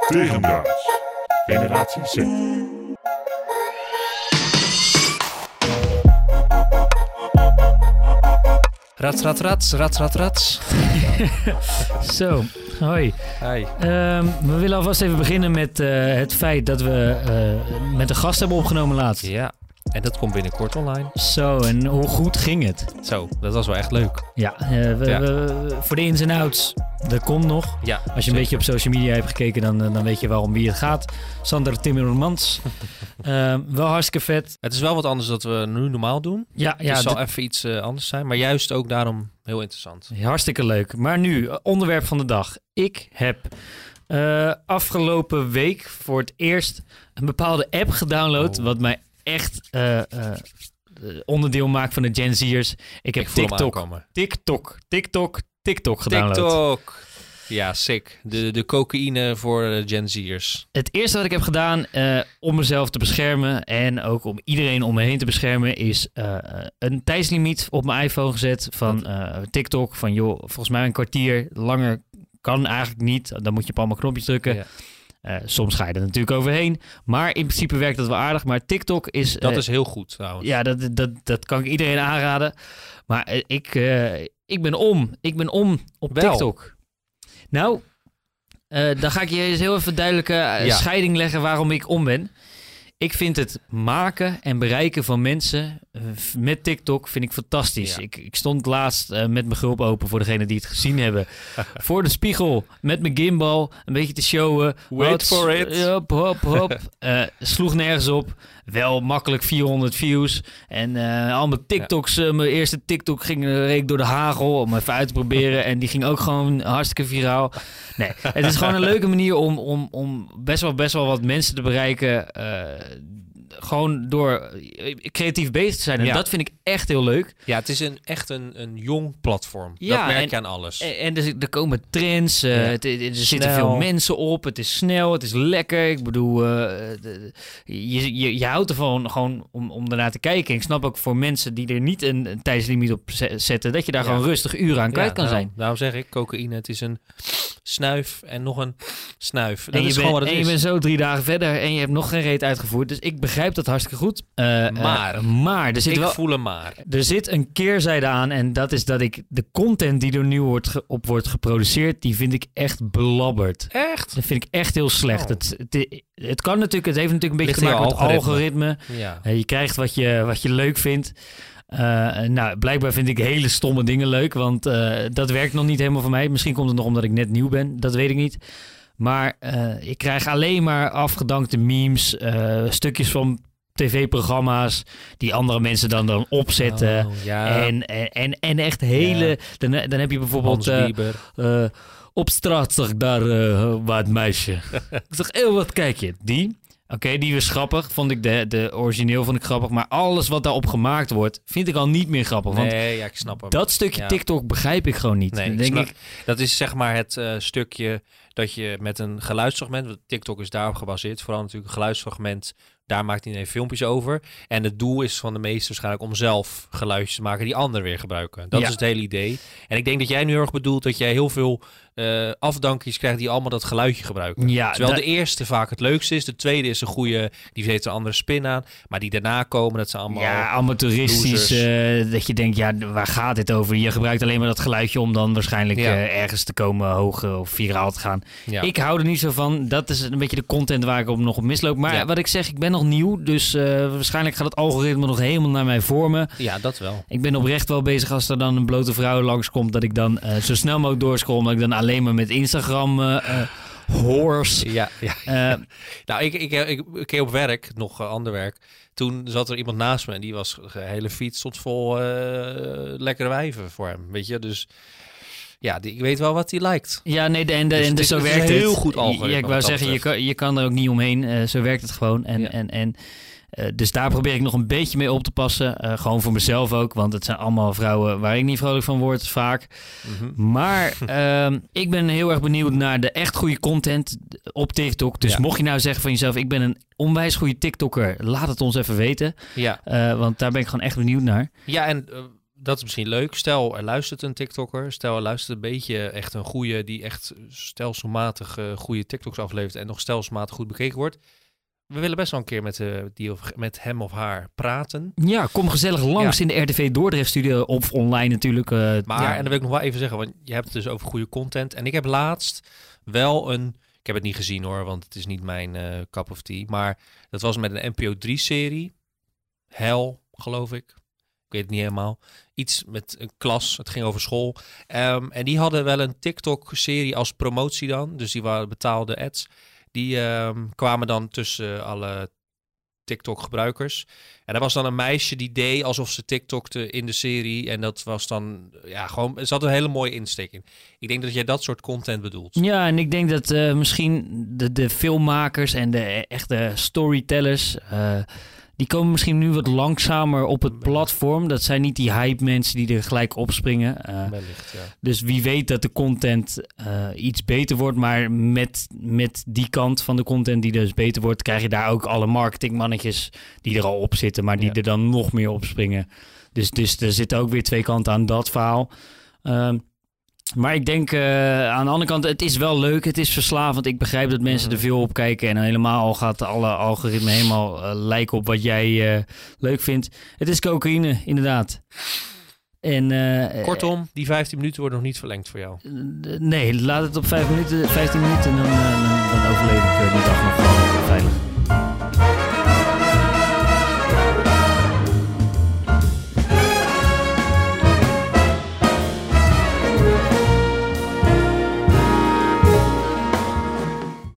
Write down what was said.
Tegendraads. Generatie Z. Rats, rats, rats, rats, rats, rats. Zo, hoi. Hi. Ehm, we willen alvast even beginnen met eh, het feit dat we eh, met een gast hebben opgenomen laatst. Ja, en dat komt binnenkort online. Zo, en hoe goed ging het? Zo, dat was wel echt leuk. Ja, eh, we, Ja. we- voor de ins en outs, dat komt nog. Ja, Als je een beetje op social media hebt gekeken, dan, eh, dan weet je waarom wie het gaat. Sander Timmermans. Ehm, wel hartstikke vet. Het is wel wat anders dan we nu normaal doen. Ja, Ja, het zal even iets eh, anders zijn, maar juist ook daarom heel interessant. hartstikke leuk. Maar nu, eh, onderwerp van de dag. Ik heb eh, afgelopen week voor het eerst een bepaalde app gedownload. Oh. Wat mij echt eh, eh, onderdeel maakt van de Gen Z'ers. Ik heb Ik TikTok. TikTok, TikTok, TikTok gedownload. TikTok. Ja, sick. De, de cocaïne voor de Gen Z'ers. Het eerste wat ik heb gedaan eh, om mezelf te beschermen en ook om iedereen om me heen te beschermen, is eh, een tijdslimiet op mijn iPhone gezet van eh, TikTok. Van joh, volgens mij een kwartier langer kan eigenlijk niet. Dan moet je op allemaal knopjes drukken. Ja. Eh, soms ga je er natuurlijk overheen. Maar in principe werkt dat wel aardig. Maar TikTok is. Dat eh, is heel goed trouwens. Ja, dat, dat, dat kan ik iedereen aanraden. Maar eh, ik, eh, ik ben om. Ik ben om op Wel. TikTok. Nou, eh, dan ga ik je eens heel even duidelijke eh, Ja. scheiding leggen waarom ik om ben. Ik vind het maken en bereiken van mensen eh, met TikTok vind ik fantastisch. Ja. Ik, ik stond laatst met mijn gulp open voor degenen die het gezien hebben. voor de spiegel met mijn gimbal een beetje te showen. Wait for it. Hop, hop, hop. Sloeg nergens op. Wel makkelijk 400 views. En eh al mijn TikToks, eh, mijn eerste TikTok ging eh, reek door de hagel om even uit te proberen. en die ging ook gewoon hartstikke viraal. Nee, het is gewoon een leuke manier om, om, om best, wel, best wel wat mensen te bereiken. Gewoon door eh, creatief bezig te zijn. En Ja. dat vind ik echt heel leuk. Ja, het is een, echt een, een jong platform. Ja, dat merk en- je aan alles. En, en er, er komen trends, Ja. het- er zitten veel mensen op, het is snel, het is lekker. Ik bedoel, eh, de- je, je, je houdt ervan gewoon om, om ernaar te kijken. En ik snap ook voor mensen die er niet een, een tijdslimiet op ze- zetten, dat je daar gewoon rustig uren aan kwijt kan zijn. Daarom zeg ik, cocaïne, het is een snuif en nog een snuif. Dat En je, is bent, gewoon wat het en je bent zo drie dagen verder en je hebt nog geen reet uitgevoerd. Dus ik begrijp dat hartstikke goed. Eh, eh, Maar. maar er zit ik wel voel hem maar. Er zit een keerzijde aan en dat is dat ik de content die er nu wordt ge- op wordt geproduceerd, die vind ik echt belabberd. Echt? Dat vind ik echt heel slecht. Oh. Het, het, het kan natuurlijk, het heeft natuurlijk een beetje Ligt te maken met het algoritme. Ja. Eh, je krijgt wat je, wat je leuk vindt. Eh, nou, blijkbaar vind ik hele stomme dingen leuk, want eh, dat werkt nog niet helemaal voor mij. Misschien komt het nog omdat ik net nieuw ben, dat weet ik niet. Maar eh, ik krijg alleen maar afgedankte memes, eh, stukjes van tv-programma's die andere mensen dan, dan opzetten. Oh, ja. En, en, en, echt hele. Dan, dan heb je bijvoorbeeld. Eh, eh, op straat zag ik daar eh wat meisje. ik zeg, heel wat kijk je? Die? Oké, die was grappig. Vond ik de, de origineel vond ik grappig. Maar alles wat daarop gemaakt wordt, vind ik al niet meer grappig. Want Nee, ja, ik snap hem. dat stukje Ja. TikTok begrijp ik gewoon niet. Nee, denk ik, Dat is zeg maar het eh, stukje dat je met een geluidsfragment, want TikTok is daarop gebaseerd, vooral natuurlijk een geluidsfragment, daar maakt iedereen filmpjes over. En het doel is van de meesten waarschijnlijk om zelf geluidjes te maken die anderen weer gebruiken. Dat Ja. is het hele idee. En ik denk dat jij nu heel erg bedoelt dat jij heel veel eh, afdankjes krijgt die allemaal dat geluidje gebruiken. ja, Terwijl de eerste vaak het leukste is, de tweede is een goede, die heeft een andere spin aan, maar die daarna komen, dat zijn allemaal... ja, amateuristisch. losers. eh, dat je denkt, ja, waar gaat dit over? Je gebruikt alleen maar dat geluidje om dan waarschijnlijk Ja. eh, ergens te komen hoog of viraal te gaan. Ja. Ik hou er niet zo van. Dat is een beetje de content waar ik op nog op misloop. Maar Ja. wat ik zeg, ik ben nog nieuw. Dus eh, waarschijnlijk gaat het algoritme nog helemaal naar mij vormen. ja, dat wel. Ik ben oprecht wel bezig als er dan een blote vrouw langskomt. Dat ik dan eh, zo snel mogelijk doorscroll. Dat ik dan alleen maar met Instagram horse. Ja, ja. Nou, ik, ik, ik, ik keer op werk, nog ander werk. Toen zat er iemand naast me en die was de hele fiets tot vol lekkere wijven voor hem, weet je. Dus ja, die, ik weet wel wat hij lijkt. ja, nee, de- en, de, Dus en is- zo is werkt een het. heel goed algoritme Ja, ik wou zeggen, je kan, je kan er ook niet omheen. Eh, zo werkt het gewoon. En, Ja. en, en, eh, dus daar probeer ik nog een beetje mee op te passen. Eh, gewoon voor mezelf ook. Want het zijn allemaal vrouwen waar ik niet vrolijk van word, vaak. Mhm. Maar ehm, ik ben heel erg benieuwd naar de echt goede content op TikTok. Dus Ja. mocht je nou zeggen van jezelf, ik ben een onwijs goede TikToker, laat het ons even weten. Ja, want daar ben ik gewoon echt benieuwd naar. ja en dat is misschien leuk. Stel, er luistert een TikToker. Stel, er luistert een beetje echt een goede, die echt stelselmatig eh, goede TikToks aflevert en nog stelselmatig goed bekeken wordt. We willen best wel een keer met, eh, die of, met hem of haar praten. Ja, kom gezellig langs in de RTV Dordrecht studio of online natuurlijk. eh, Maar, ja. en dan wil ik nog wel even zeggen, want je hebt het dus over goede content. En ik heb laatst wel een, ik heb het niet gezien hoor, want het is niet mijn cup of tea. Maar dat was met een NPO 3-serie. Hel, geloof ik. Ik weet het niet helemaal. Iets met een klas, het ging over school. Ehm, en die hadden wel een TikTok-serie als promotie dan. Dus die waren betaalde ads. Die ehm, kwamen dan tussen alle TikTok-gebruikers. En er was dan een meisje die deed alsof ze TikTokte in de serie. En dat was dan, ja, gewoon, er zat een hele mooie insteek in. Ik denk dat jij dat soort content bedoelt. Ja, en ik denk dat eh, misschien de, de filmmakers en de e- echte storytellers... eh, die komen misschien nu wat langzamer op het platform. Dat zijn niet die hype mensen die er gelijk opspringen. Eh, Wellicht, ja. dus wie weet dat de content eh, iets beter wordt. Maar met, met die kant van de content die dus beter wordt... krijg je daar ook alle marketingmannetjes die er al op zitten... maar die Ja. er dan nog meer op springen. Dus, dus er zitten ook weer twee kanten aan dat verhaal. Ehm, maar ik denk eh, aan de andere kant, het is wel leuk. Het is verslavend. Ik begrijp dat mensen er veel op kijken. En helemaal gaat alle algoritme helemaal eh, lijken op wat jij eh, leuk vindt. Het is cocaïne, inderdaad. En, Kortom, die 15 minuten worden nog niet verlengd voor jou. nee, laat het op 5 minuten, 15 minuten. Dan, eh, dan, dan overleef ik die dag nog gewoon veilig.